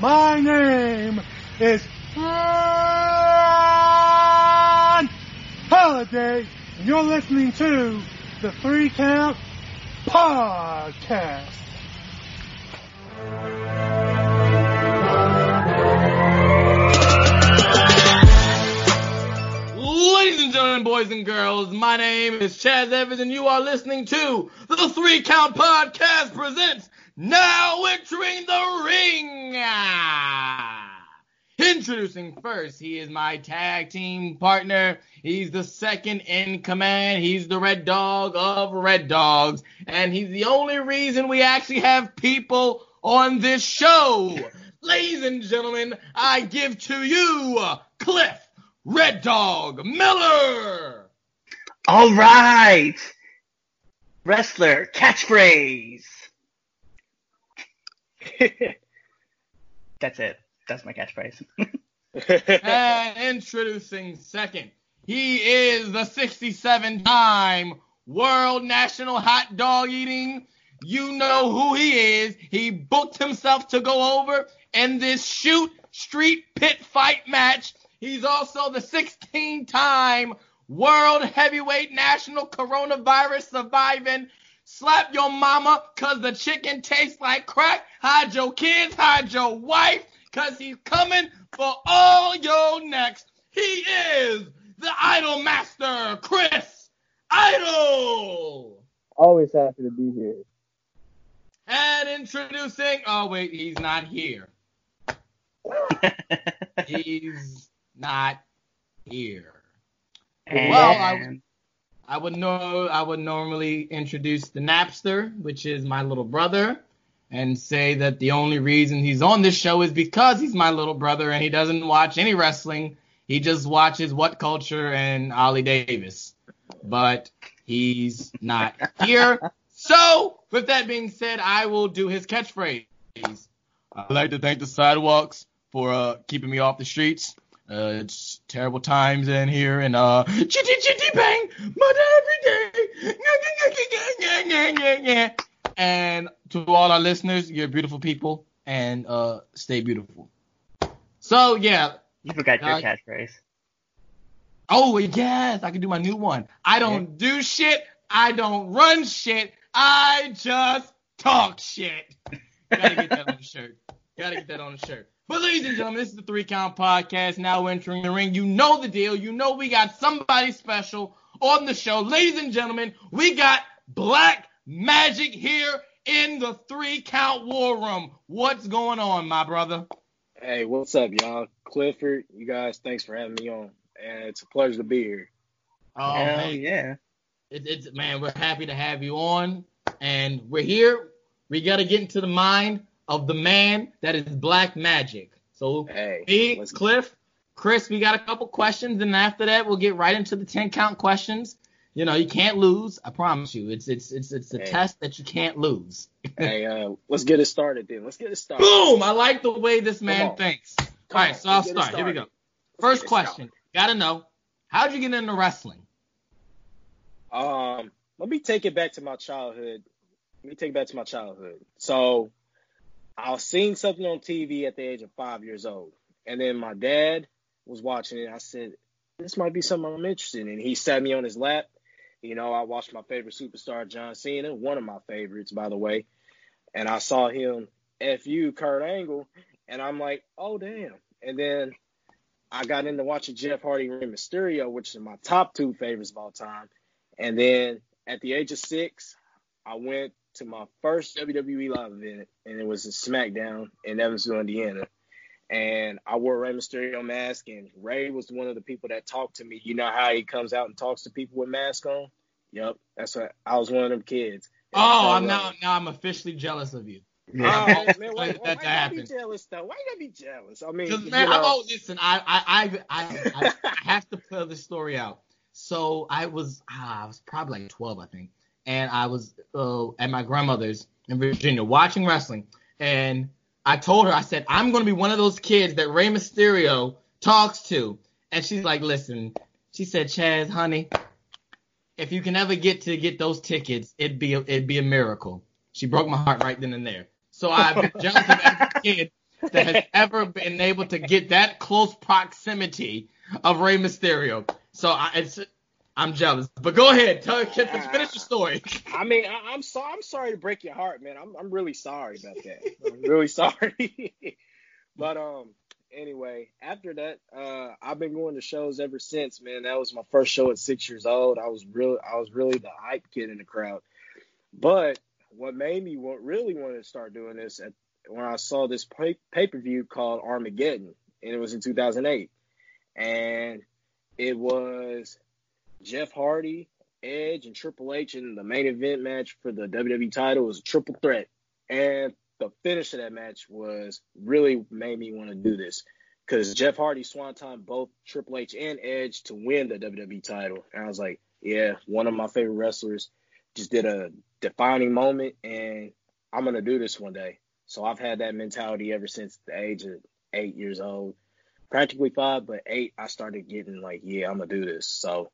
My name is Ron Holiday, and you're listening to the Three Count Podcast. Ladies and gentlemen, boys and girls, my name is Chaz Evans, and you are listening to the Three Count Podcast presents Now Entering the Ring. Introducing first, he is my tag team partner. He's the second in command. He's the Red Dog of Red Dogs, and he's the only reason we actually have people on this show. Ladies and gentlemen, I give to you Cliff Red Dog Miller. All right. Wrestler catchphrase. That's it. That's my catchphrase. and introducing second, he is the 67 time world national hot dog eating. You know who he is. He booked himself to go over in this shoot street pit fight match. He's also the 16 time world heavyweight national coronavirus surviving. Slap your mama cause the chicken tastes like crack. Hide your kids, hide your wife cause he's coming for all your necks. He is the idol master, Chris Idol. Always happy to be here. And introducing, oh wait, he's not here. He's not here. and Well, I- I would know I would normally introduce the Napster, which is my little brother, and say that the only reason he's on this show is because he's my little brother and he doesn't watch any wrestling. He just watches What Culture and Oli Davis. But he's not here. So, with that being said, I will do his catchphrase. I'd like to thank the sidewalks for uh, keeping me off the streets. Uh, it's terrible times in here, and uh, chitty chitty bang, but every day. And to all our listeners, you're beautiful people, and uh, stay beautiful. So yeah. you forgot your uh, catchphrase. Oh yes, I can do my new one. I don't do shit. I don't run shit. I just talk shit. Gotta get that on the shirt. Gotta get that on the shirt. But ladies and gentlemen, this is the Three Count Podcast. Now entering the ring. You know the deal. You know we got somebody special on the show. Ladies and gentlemen, we got Black Magic here in the Three Count War Room. What's going on, my brother? Hey, what's up, y'all? Clifford, you guys, thanks for having me on. And it's a pleasure to be here. Oh Hell man, yeah. it, it's man, we're happy to have you on, and we're here. We got to get into the mind of the man that is Black Magic. So Hey, me, Cliff, Chris, we got a couple questions, and after that, we'll get right into the ten count questions. You know, you can't lose. I promise you. It's it's it's it's a Hey. test that you can't lose. hey, uh, let's get it started then. Let's get it started. Boom! I like the way this man thinks. Come All right, on, so I'll let's get it start. Here we go. First question. Gotta know, how'd you get into wrestling? Um, let me take it back to my childhood. Let me take it back to my childhood. So, I was seeing something on TV at the age of five years old, and then my dad was watching it. I said, "This might be something I'm interested in." And he sat me on his lap. You know, I watched my favorite superstar, John Cena, one of my favorites, by the way, and I saw him fu Kurt Angle, and I'm like, "Oh damn!" And then I got into watching Jeff Hardy and Rey Mysterio, which are my top two favorites of all time. And then at the age of six, I went to my first WWE live event, and it was a SmackDown in Evansville, Indiana. And I wore a Rey Mysterio mask, and Rey was one of the people that talked to me. You know how he comes out and talks to people with mask on? Yep, that's what I was one of them kids. And Oh, I'm in now love. now I'm officially jealous of you. Oh, Yeah. man, why, That why, why you be jealous though? Why you gotta be jealous? I mean, Because you know, I, oh listen, I I I I, I, I have to play this story out. So I was ah, I was probably like 12, I think, and I was uh, at my grandmother's in Virginia watching wrestling, and I told her I said I'm gonna be one of those kids that Rey Mysterio talks to, and she's like, listen, she said, Chaz, honey, if you can ever get to get those tickets, it'd be a, it'd be a miracle. She broke my heart right then and there. So I've been jealous of every kid that has ever been able to get that close proximity of Rey Mysterio. So I, it's I'm jealous. But go ahead, tell finish your story. I mean, I, I'm sorry. I'm sorry to break your heart, man. I'm I'm really sorry about that. I'm really sorry. but um, anyway, after that, uh, I've been going to shows ever since, man. That was my first show at six years old. I was really, I was really the hype kid in the crowd. But what made me want, really want to start doing this at, when I saw this pay per view called Armageddon, and it was in 2008, and it was Jeff Hardy, Edge, and Triple H in the main event match for the WWE title. Was a triple threat, and the finish of that match was really made me want to do this because Jeff Hardy swanton both Triple H and Edge to win the WWE title, and I was like, yeah, one of my favorite wrestlers just did a defining moment, and I'm gonna do this one day. So I've had that mentality ever since the age of eight years old, practically five, but eight I started getting like, yeah, I'm gonna do this. So,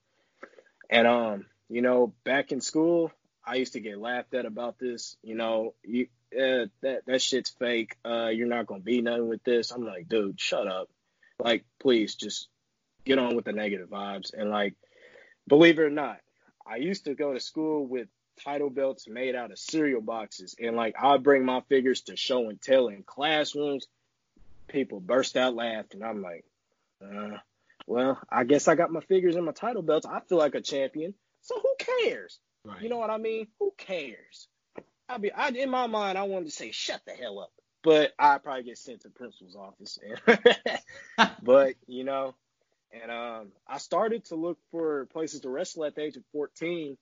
and um, you know, back in school, I used to get laughed at about this. You know, you uh, that that shit's fake. Uh, you're not gonna be nothing with this. I'm like, dude, shut up. Like, please, just get on with the negative vibes. And like, believe it or not, I used to go to school with title belts made out of cereal boxes, and like, I'd bring my figures to show and tell in classrooms. People burst out laughing. And I'm like, uh, well, I guess I got my figures and my title belts. I feel like a champion. So who cares? Right. You know what I mean? Who cares? I be I in my mind I wanted to say shut the hell up, but I probably get sent to principal's office. but you know, and um, I started to look for places to wrestle at the age of 14.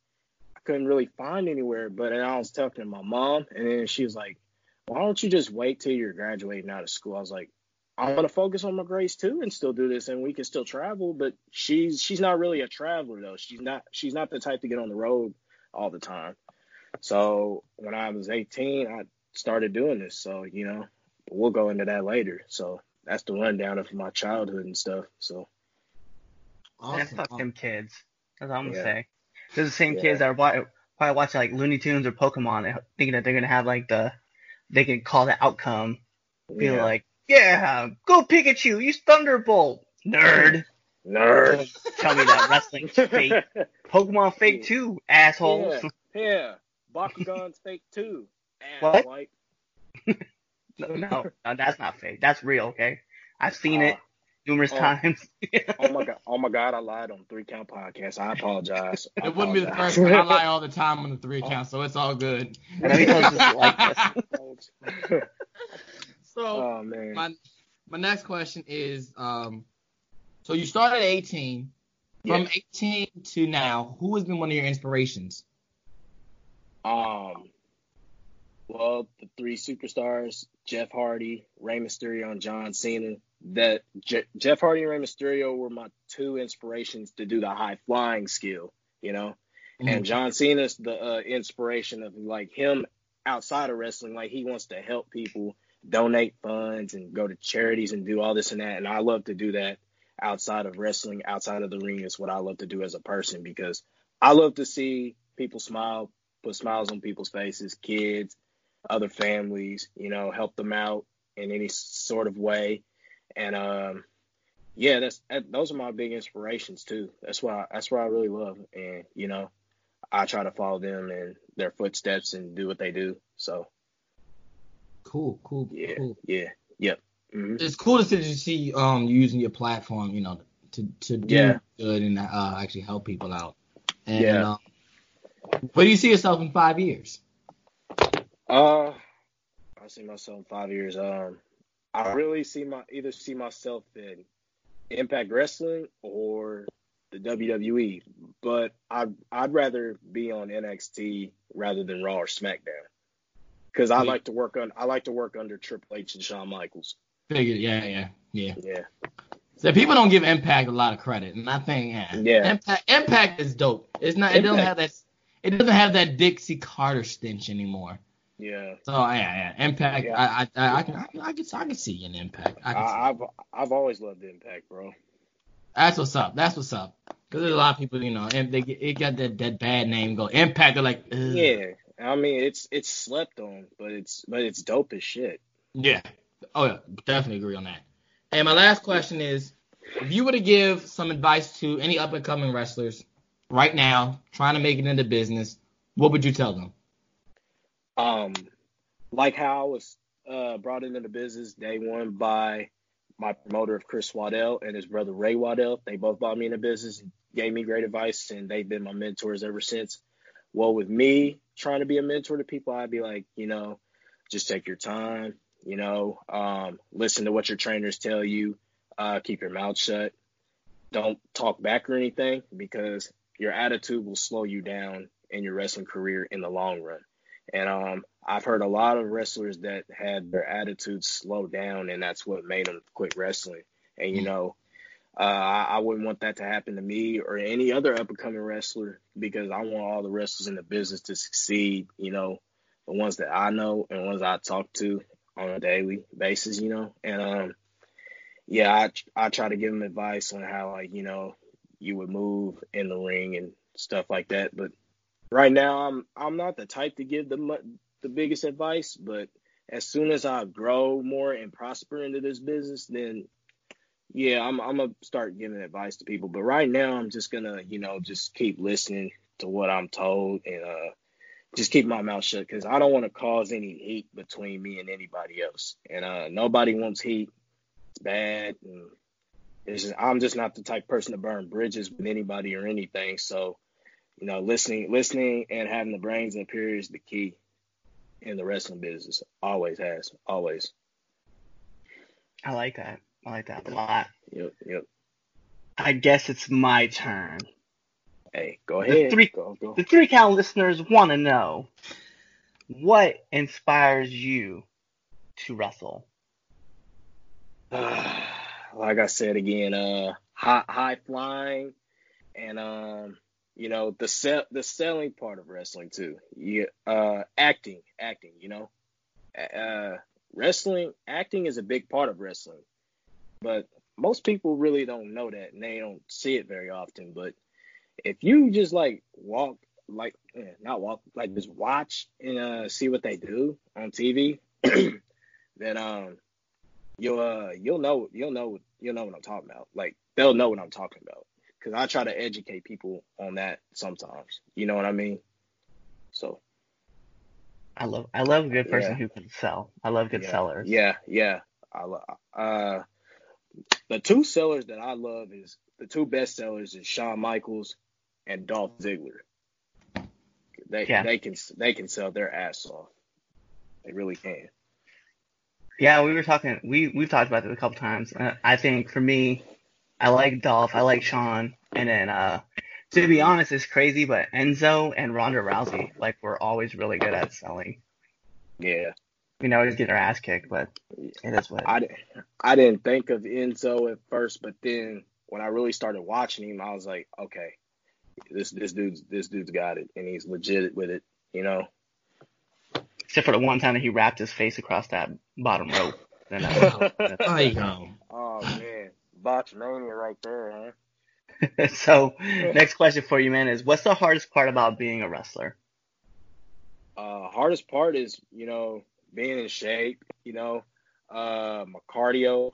I couldn't really find anywhere, but and I was talking to my mom, and then she was like, "Why don't you just wait till you're graduating out of school?" I was like, "I'm gonna focus on my grades too, and still do this, and we can still travel." But she's she's not really a traveler though. She's not she's not the type to get on the road all the time. So when I was 18, I started doing this. So, you know, we'll go into that later. So that's the rundown of my childhood and stuff. So. Awesome. Man, fuck them kids. That's all I'm gonna yeah. say. They're the same yeah. kids that are probably watching like Looney Tunes or Pokemon, thinking that they're gonna have like the, they can call the outcome, feel yeah. like, yeah, go Pikachu, use Thunderbolt, nerd. Nerd. Tell me that wrestling's fake. Pokemon fake too, assholes. Yeah. yeah. Bakugan's fake too. What? White. no, no, no, that's not fake. That's real. Okay, I've seen uh, it numerous uh, times. oh my god! Oh my god! I lied on three count podcast. I apologize. I it wouldn't be the first time. I lie all the time on the three count, so it's all good. So, oh, man. my my next question is, um, so you started at 18. From 18 to now, who has been one of your inspirations? Um, well, the three superstars, Jeff Hardy, Rey Mysterio, and John Cena. That Je- Jeff Hardy and Rey Mysterio were my two inspirations to do the high flying skill, you know. Mm-hmm. And John Cena's the uh, inspiration of like him outside of wrestling, like he wants to help people donate funds and go to charities and do all this and that. And I love to do that outside of wrestling, outside of the ring is what I love to do as a person because I love to see people smile, put smiles on people's faces, kids, other families, you know, help them out in any sort of way. And um, yeah, that's that, those are my big inspirations too. That's why that's what I really love, and you know, I try to follow them in their footsteps and do what they do. So cool, cool, yeah, cool. yeah, yep. Mm-hmm. It's cool to see um using your platform, you know, to to do yeah. good and uh, actually help people out. And, yeah. Um, where do you see yourself in five years? Uh, I see myself in five years. Um, I really see my either see myself in Impact Wrestling or the WWE, but I'd I'd rather be on NXT rather than Raw or SmackDown because I like to work on I like to work under Triple H and Shawn Michaels. Figured, yeah, yeah, yeah. Yeah. So people don't give Impact a lot of credit, and I think yeah, yeah. Impact Impact is dope. It's not. Impact. It doesn't have that it doesn't have that Dixie Carter stench anymore. Yeah. So yeah, yeah. Impact. Yeah. I, I, I, can, I, can, I can, I can see an impact. I I, have I've always loved Impact, bro. That's what's up. That's what's up. Because there's a lot of people, you know, and they it got that, that bad name go Impact. They're like, Ugh. yeah. I mean, it's it's slept on, but it's but it's dope as shit. Yeah. Oh yeah, definitely agree on that. And my last question is, if you were to give some advice to any up and coming wrestlers right now trying to make it into business, what would you tell them? Um, like how I was uh, brought into the business day one by my promoter of Chris Waddell and his brother Ray Waddell. They both bought me into business, gave me great advice, and they've been my mentors ever since. Well, with me trying to be a mentor to people, I'd be like, you know, just take your time, you know, um, listen to what your trainers tell you, uh, keep your mouth shut, don't talk back or anything because your attitude will slow you down in your wrestling career in the long run. And um, I've heard a lot of wrestlers that had their attitudes slow down, and that's what made them quit wrestling. And you know, uh, I, I wouldn't want that to happen to me or any other up and coming wrestler because I want all the wrestlers in the business to succeed. You know, the ones that I know and ones I talk to on a daily basis. You know, and um, yeah, I I try to give them advice on how like you know you would move in the ring and stuff like that. But right now, I'm I'm not the type to give the the biggest advice, but as soon as I grow more and prosper into this business, then yeah, I'm I'm gonna start giving advice to people. But right now, I'm just gonna you know just keep listening to what I'm told and uh just keep my mouth shut because I don't want to cause any heat between me and anybody else. And uh nobody wants heat. It's bad. And it's just, I'm just not the type person to burn bridges with anybody or anything. So, you know, listening, listening, and having the brains and period is the key in the wrestling business. Always has, always. I like that. I like that a lot. Yep, yep. I guess it's my turn. Hey, go ahead. The three, go, go. The three count listeners want to know what inspires you to wrestle. like I said again, uh, high, high flying, and um, you know the sell the selling part of wrestling too. Yeah, uh, acting, acting. You know, uh, wrestling, acting is a big part of wrestling, but most people really don't know that, and they don't see it very often. But if you just like walk, like eh, not walk, like just watch and uh, see what they do on TV, then um you'll uh you'll know you'll know you'll know what I'm talking about. Like they'll know what I'm talking about because I try to educate people on that sometimes. You know what I mean? So. I love I love a good person yeah. who can sell. I love good yeah. sellers. Yeah, yeah. I love uh the two sellers that I love is the two best sellers is Shawn Michaels and Dolph Ziggler. They yeah. they can they can sell their ass off. They really can. Yeah, we were talking. We we've talked about this a couple times. Uh, I think for me, I like Dolph. I like Shawn, and then uh, to be honest, it's crazy, but Enzo and Ronda Rousey like were always really good at selling. Yeah. We know always get our ass kicked, but it is what. I I didn't think of Enzo at first, but then when I really started watching him, I was like, okay, this this dude's this dude's got it, and he's legit with it, you know. Except for the one time that he wrapped his face across that bottom rope. Then I know. Oh man, botch mania right there, huh? so next question for you, man, is what's the hardest part about being a wrestler? Uh, hardest part is you know being in shape. You know, uh, my cardio.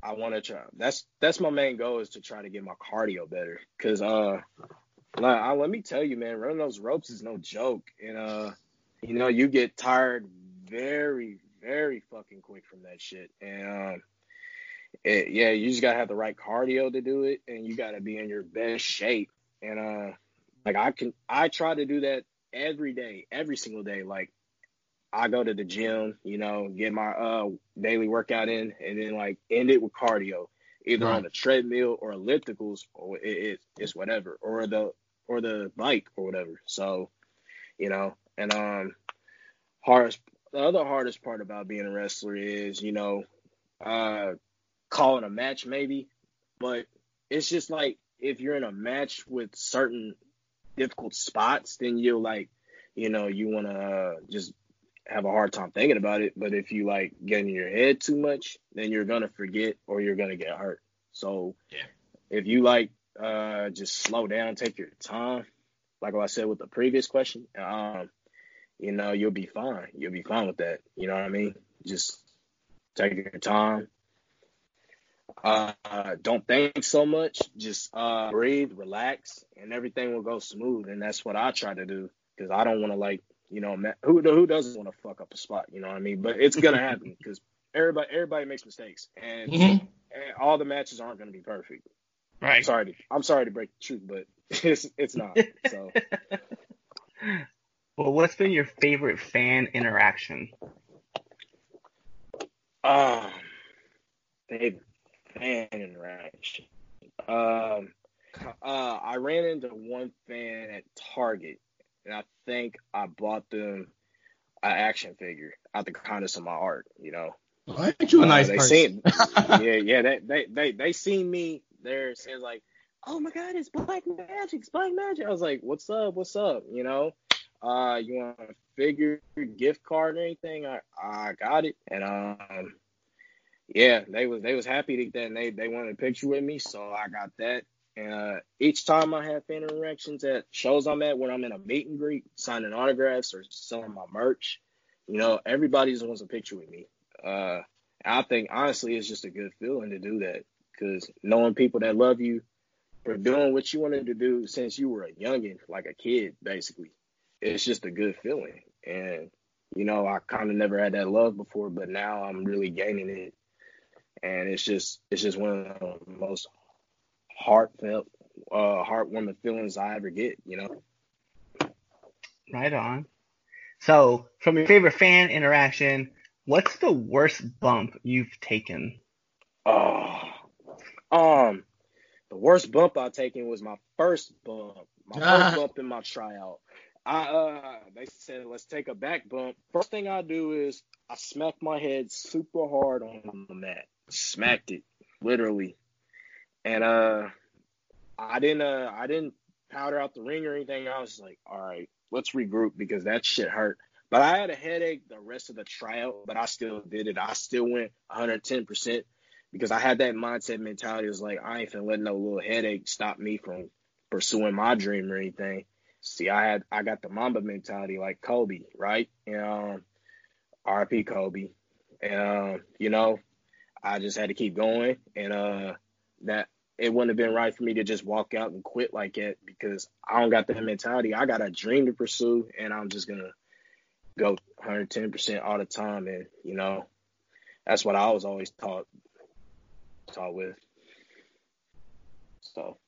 I want to try. That's that's my main goal is to try to get my cardio better. Cause uh, like, I, let me tell you, man, running those ropes is no joke, and uh, you know, you get tired very, very fucking quick from that shit. And um, it, yeah, you just gotta have the right cardio to do it, and you gotta be in your best shape. And uh, like I can, I try to do that every day, every single day. Like I go to the gym, you know, get my uh daily workout in, and then like end it with cardio, either right. on the treadmill or ellipticals, or it, it, it's whatever, or the or the bike or whatever. So, you know, and um, hardest the other hardest part about being a wrestler is, you know, uh, calling a match maybe, but it's just like if you're in a match with certain difficult spots, then you'll like, you know, you want to uh, just have a hard time thinking about it. But if you like get in your head too much, then you're gonna forget or you're gonna get hurt. So yeah. if you like uh, just slow down, take your time, like I said with the previous question, um, you know, you'll be fine. You'll be fine with that. You know what I mean? Just take your time. Uh, don't think so much. Just uh, breathe, relax, and everything will go smooth. And that's what I try to do because I don't want to like you know who who doesn't want to fuck up a spot. You know what I mean? But it's gonna happen because everybody everybody makes mistakes, and, Mhm. and all the matches aren't gonna be perfect. I'm Right. sorry to I'm sorry to break the truth, but it's it's not. So well, what's been your favorite fan interaction? um, favorite fan interaction. Um, uh, I ran into one fan at Target, and I think I bought them an action figure out the kindness of my art. You know, Oh, ain't you a Uh, nice they person? seen, yeah, yeah. They, they, they, they seen me there, saying like, "Oh my God, it's Black Magic, it's Black Magic." I was like, "What's up? What's up?" You know, uh, you want a figure, gift card, or anything? I, I got it, and um, yeah, they was they was happy to that, they they wanted a picture with me, so I got that. And uh, each time I have fan interactions at shows I'm at, when I'm in a meet and greet, signing autographs or selling my merch, you know, everybody just wants a picture with me. Uh, I think honestly, it's just a good feeling to do that because knowing people that love you for doing what you wanted to do since you were a youngin, like a kid, basically, it's just a good feeling. And you know, I kind of never had that love before, but now I'm really gaining it, and it's just it's just one of the most heartfelt, uh, heartwarming feelings I ever get. You know. Right on. So, from your favorite fan interaction, what's the worst bump you've taken? Oh, um, the worst bump I've taken was my first bump, my first bump in my tryout. I uh, they said let's take a back bump. First thing I do is I smack my head super hard on the mat, smacked it literally, and uh, I didn't uh, I didn't powder out the ring or anything. I was like, all right, let's regroup because that shit hurt. But I had a headache the rest of the tryout, but I still did it. I still went 110% because I had that mindset mentality. It was like, I ain't finna let no little headache stop me from pursuing my dream or anything. See, I had, I got the Mamba mentality like Kobe, right? And, um, RP Kobe. And, um, you know, I just had to keep going. And, uh, that, it wouldn't have been right for me to just walk out and quit like that because I don't got that mentality. I got a dream to pursue and I'm just gonna go 110% all the time and you know that's what I was always taught taught with. So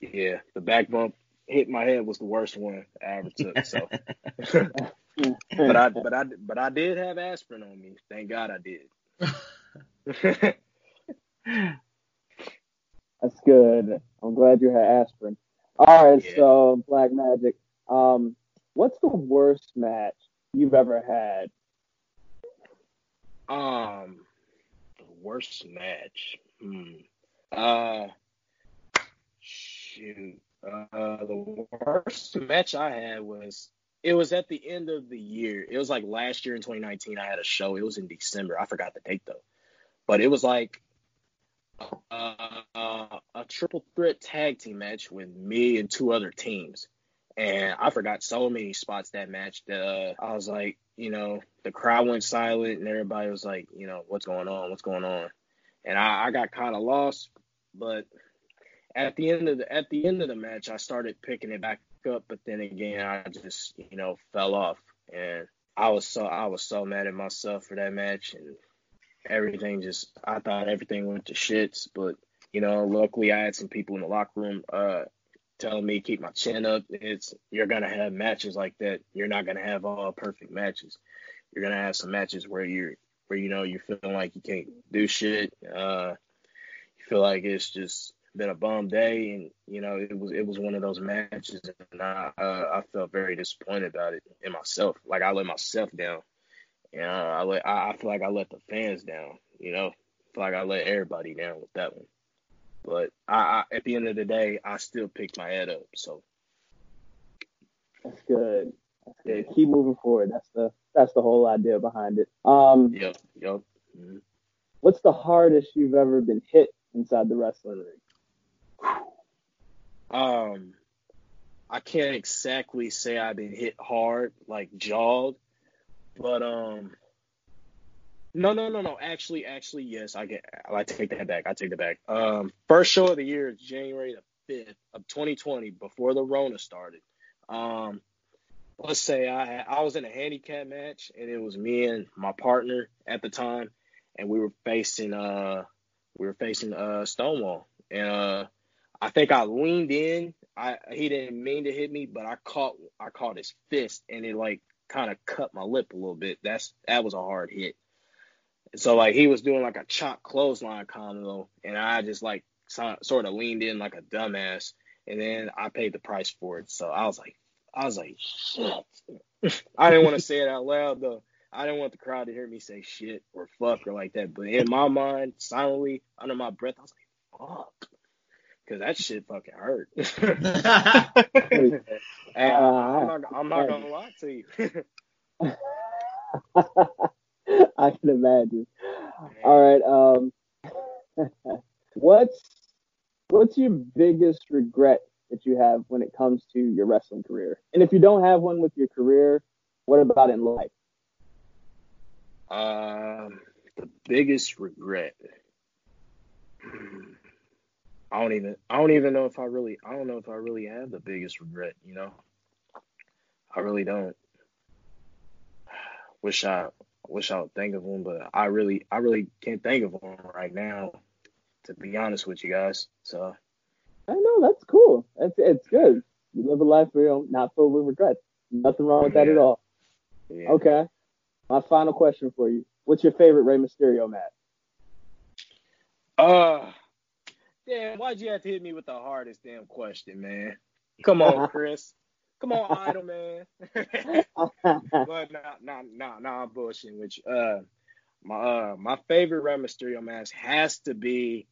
yeah, the back bump hit my head was the worst one I ever took. So but I but I but I did have aspirin on me. Thank God I did. That's good. I'm glad you had aspirin. All right, Yeah. so Black Magic. Um, what's the worst match you've ever had? Um, the worst match. Hmm. Uh, shoot. Uh, the worst match I had was it was at the end of the year. It was like last year in 2019. I had a show. It was in December. I forgot the date though, but it was like uh, a triple threat tag team match with me and two other teams. And I forgot so many spots that match that uh, I was like, you know, the crowd went silent and everybody was like, you know, what's going on? What's going on? And I, I got kind of lost, but at the end of the at the end of the match, I started picking it back up. But then again, I just you know fell off, and I was so I was so mad at myself for that match, and everything just I thought everything went to shits. But you know, luckily I had some people in the locker room uh telling me keep my chin up. It's you're gonna have matches like that. You're not gonna have all perfect matches. You're gonna have some matches where you're where you know you're feeling like you can't do shit. Uh, you feel like it's just been a bum day, and you know it was it was one of those matches, and I uh, I felt very disappointed about it in myself. Like I let myself down. You know, I let I, I feel like I let the fans down. You know, I feel like I let everybody down with that one. But I, I at the end of the day, I still picked my head up. So That's good. That's good. Keep moving forward. That's the that's the whole idea behind it. Um, yep, yep. Mhm. what's the hardest you've ever been hit inside the wrestling ring? Um, I can't exactly say I've been hit hard, like jawed, but um, No, no, no, no. Actually, actually, yes. I get. I take that back. I take that back. Um, first show of the year January the fifth of 2020, before the Rona started. Um, let's say I I was in a handicap match, and it was me and my partner at the time, and we were facing uh we were facing uh Stonewall, and uh I think I leaned in. I he didn't mean to hit me, but I caught I caught his fist, and it like kind of cut my lip a little bit. That's that was a hard hit. So like he was doing like a chop clothesline combo, and I just like so, sort of leaned in like a dumbass, and then I paid the price for it. So I was like, I was like, shit. I didn't want to say it out loud though. I didn't want the crowd to hear me say shit or fuck or like that. But in my mind, silently under my breath, I was like, fuck. Cause that shit fucking hurt. I'm not, I'm not gonna lie to you. I can imagine. All right. Um, what's what's your biggest regret that you have when it comes to your wrestling career? And if you don't have one with your career, what about in life? Um, the biggest regret. I don't even I don't even know if I really I don't know if I really have the biggest regret, you know. I really don't. Wish I wish I would think of one, but I really I really can't think of one right now, to be honest with you guys. So I know that's cool. It's it's good. You live a life where you're not filled with regrets. Nothing wrong with that Yeah. at all. yeah. Okay. My final question for you: What's your favorite Rey Mysterio match? Uh damn, why'd you have to hit me with the hardest damn question, man? Come on, Chris. Come on, Idol man. but nah, nah, nah, nah, I'm bullshitting with you. Uh, my uh, my favorite Rey Mysterio match has to be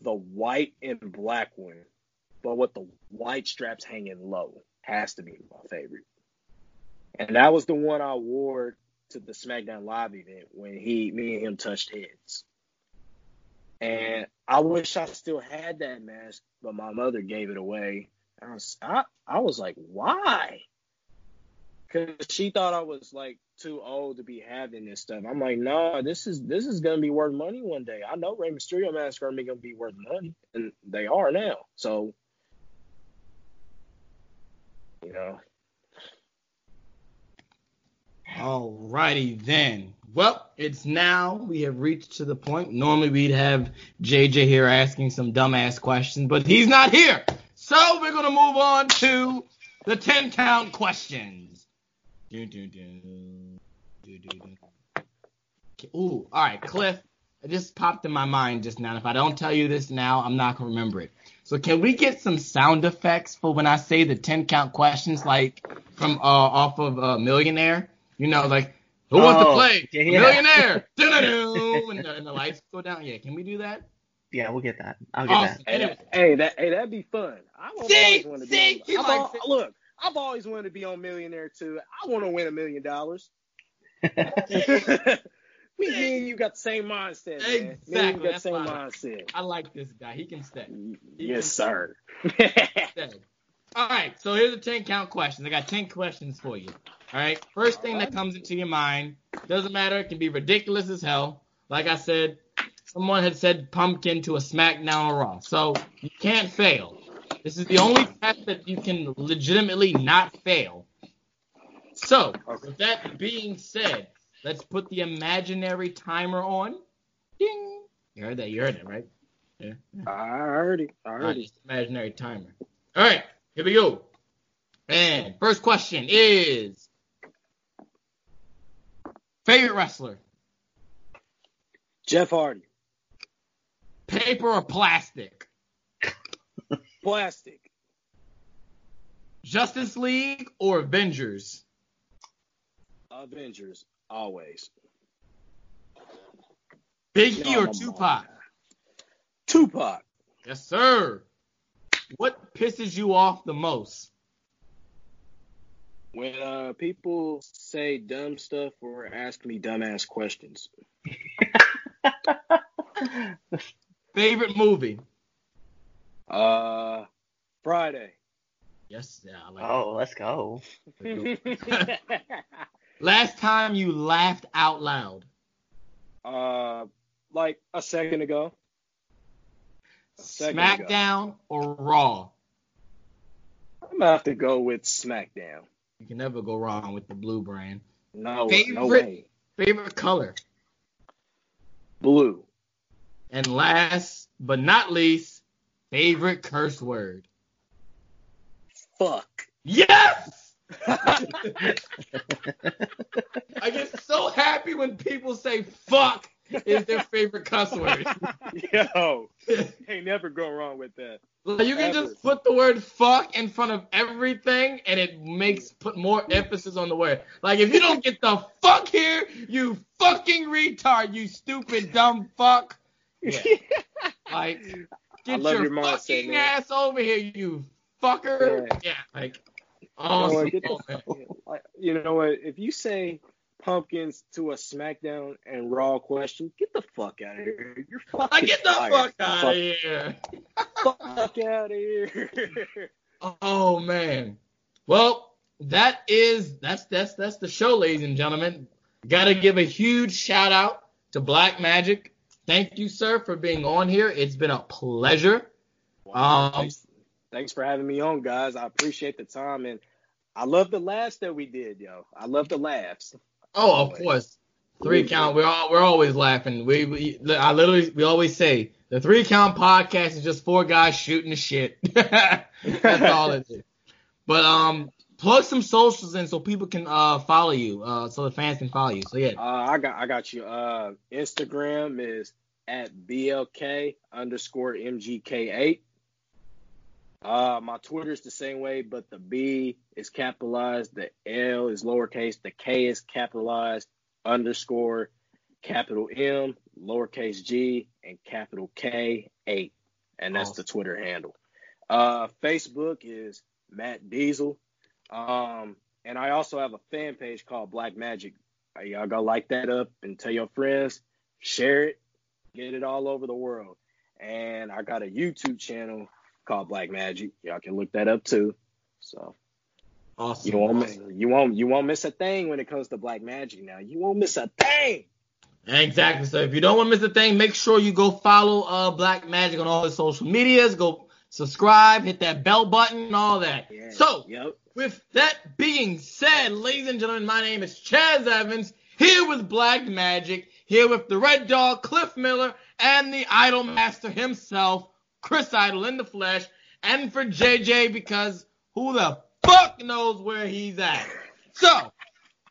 the white and black one, but with the white straps hanging low. Has to be my favorite. And that was the one I wore to the SmackDown Live event when he, me and him touched heads. And I wish I still had that mask, but my mother gave it away. I was, I, I was like, why? Cause she thought I was like too old to be having this stuff. I'm like, no, this is this is gonna be worth money one day. I know Rey Mysterio masks are gonna be worth money, and they are now. So, you know, Alrighty then. Well, it's now we have reached to the point. Normally we'd have JJ here asking some dumbass questions, but he's not here. So we're gonna move on to the ten count questions. Do, do, do. Do, do, do. Ooh, all right, Cliff. It just popped in my mind just now. If I don't tell you this now, I'm not gonna remember it. So can we get some sound effects for when I say the ten count questions, like from uh, off of uh, Millionaire? You know, like who wants to Oh, play yeah, yeah. Millionaire? And, the, and the lights go down. Yeah, can we do that? Yeah, we'll get that. I'll get Awesome. hey, Anyway, that, hey, that hey, that'd be fun. I've See? always wanted to be. See? on- He I've likes al- it. Look, I've always wanted to be on Millionaire too. I want to win a million dollars. me, me and you got the same mindset, man. Me and you Exactly, got the same why I like mindset. I like this guy. He can stay. Yes, sir. Dead. All right, so here's a 10 count questions. I got 10 questions for you. All right, first thing that comes into your mind doesn't matter. It can be ridiculous as hell. Like I said, someone had said pumpkin to a SmackDown or Raw, so you can't fail. This is the only test that you can legitimately not fail. So, with that being said, let's put the imaginary timer on. Ding. You heard that? You heard it, right? Yeah. I heard it. I heard it. imaginary timer. All right, here we go. And first question is favorite wrestler, Jeff Hardy. paper or plastic? Plastic. Justice League or Avengers? Avengers. Always. Biggie No, or Tupac? Tupac. Yes, sir. What pisses you off the most? When uh, people say dumb stuff or ask me dumbass questions. Favorite movie? Uh, Friday. Yes, yeah, I like Oh, let's go. Last time you laughed out loud? Uh, like a second ago. SmackDown or Raw? I'm gonna have to go with SmackDown. You can never go wrong with the blue brand. No, no Favorite- way. Favorite color? Blue. And last but not least, favorite curse word? Fuck. Yes! I get so happy when people say fuck is their favorite cuss word. Yo, ain't never go wrong with that. Like, you can just put the word fuck in front of everything and it makes put more emphasis on the word. Like if you don't get the fuck here, you fucking retard, you stupid dumb fuck. Yeah. Like get your, your fucking ass over here, you fucker. Yeah. Yeah, like oh, what, get the- oh, you know what? If you say pumpkins to a SmackDown and Raw question, get the fuck out of here. You're fucking get the fuck out of here. Fuck out of here. Oh man. Well, that is that's that's that's the show, ladies and gentlemen. Gotta give a huge shout out to Black Magic. Thank you, sir, for being on here. It's been a pleasure. Um, thanks, thanks for having me on, guys. I appreciate the time and I love the laughs that we did, yo. I love the laughs. Oh, of course. Three count. We're all, we're always laughing. We, we I literally we always say the three count podcast is just four guys shooting the shit. That's all it is. But um, plug some socials in so people can uh follow you, uh, so the fans can follow you. So yeah. Uh, I got I got you. Uh, Instagram is at blk underscore mgk8. Uh, my Twitter is the same way, but the B is capitalized, the L is lowercase, the K is capitalized, underscore capital M, lowercase G, and capital K eight, and that's the Twitter handle. Uh, Facebook is Matt Diesel. Um, and I also have a fan page called Black Magic. Uh, Y'all go like that up and tell your friends, share it, get it all over the world. And I got a YouTube channel called Black Magic. Y'all can look that up too. So Awesome. you won't miss, you won't you won't miss a thing when it comes to Black Magic. Now you won't miss a thing. Exactly. So if you don't want to miss a thing, make sure you go follow uh Black Magic on all his social medias. Go subscribe, hit that bell button, and all that. Yeah. So yep. With that being said, ladies and gentlemen, my name is Chaz Evans, here with Black Magic, here with the Red Dog, Cliff Miller, and the Idol Master himself, Chris Idol in the flesh, and for JJ because who the fuck knows where he's at. So,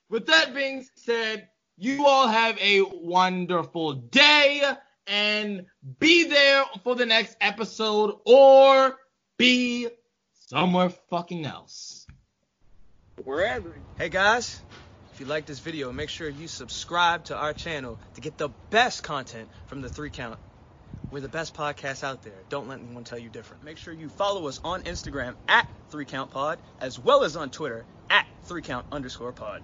with that being said, you all have a wonderful day and be there for the next episode or be somewhere fucking else. Wherever. Hey guys, if you like this video, make sure you subscribe to our channel to get the best content from the three count. We're the best podcast out there. Don't let anyone tell you different. Make sure you follow us on Instagram at three count pod as well as on Twitter at three count underscore pod.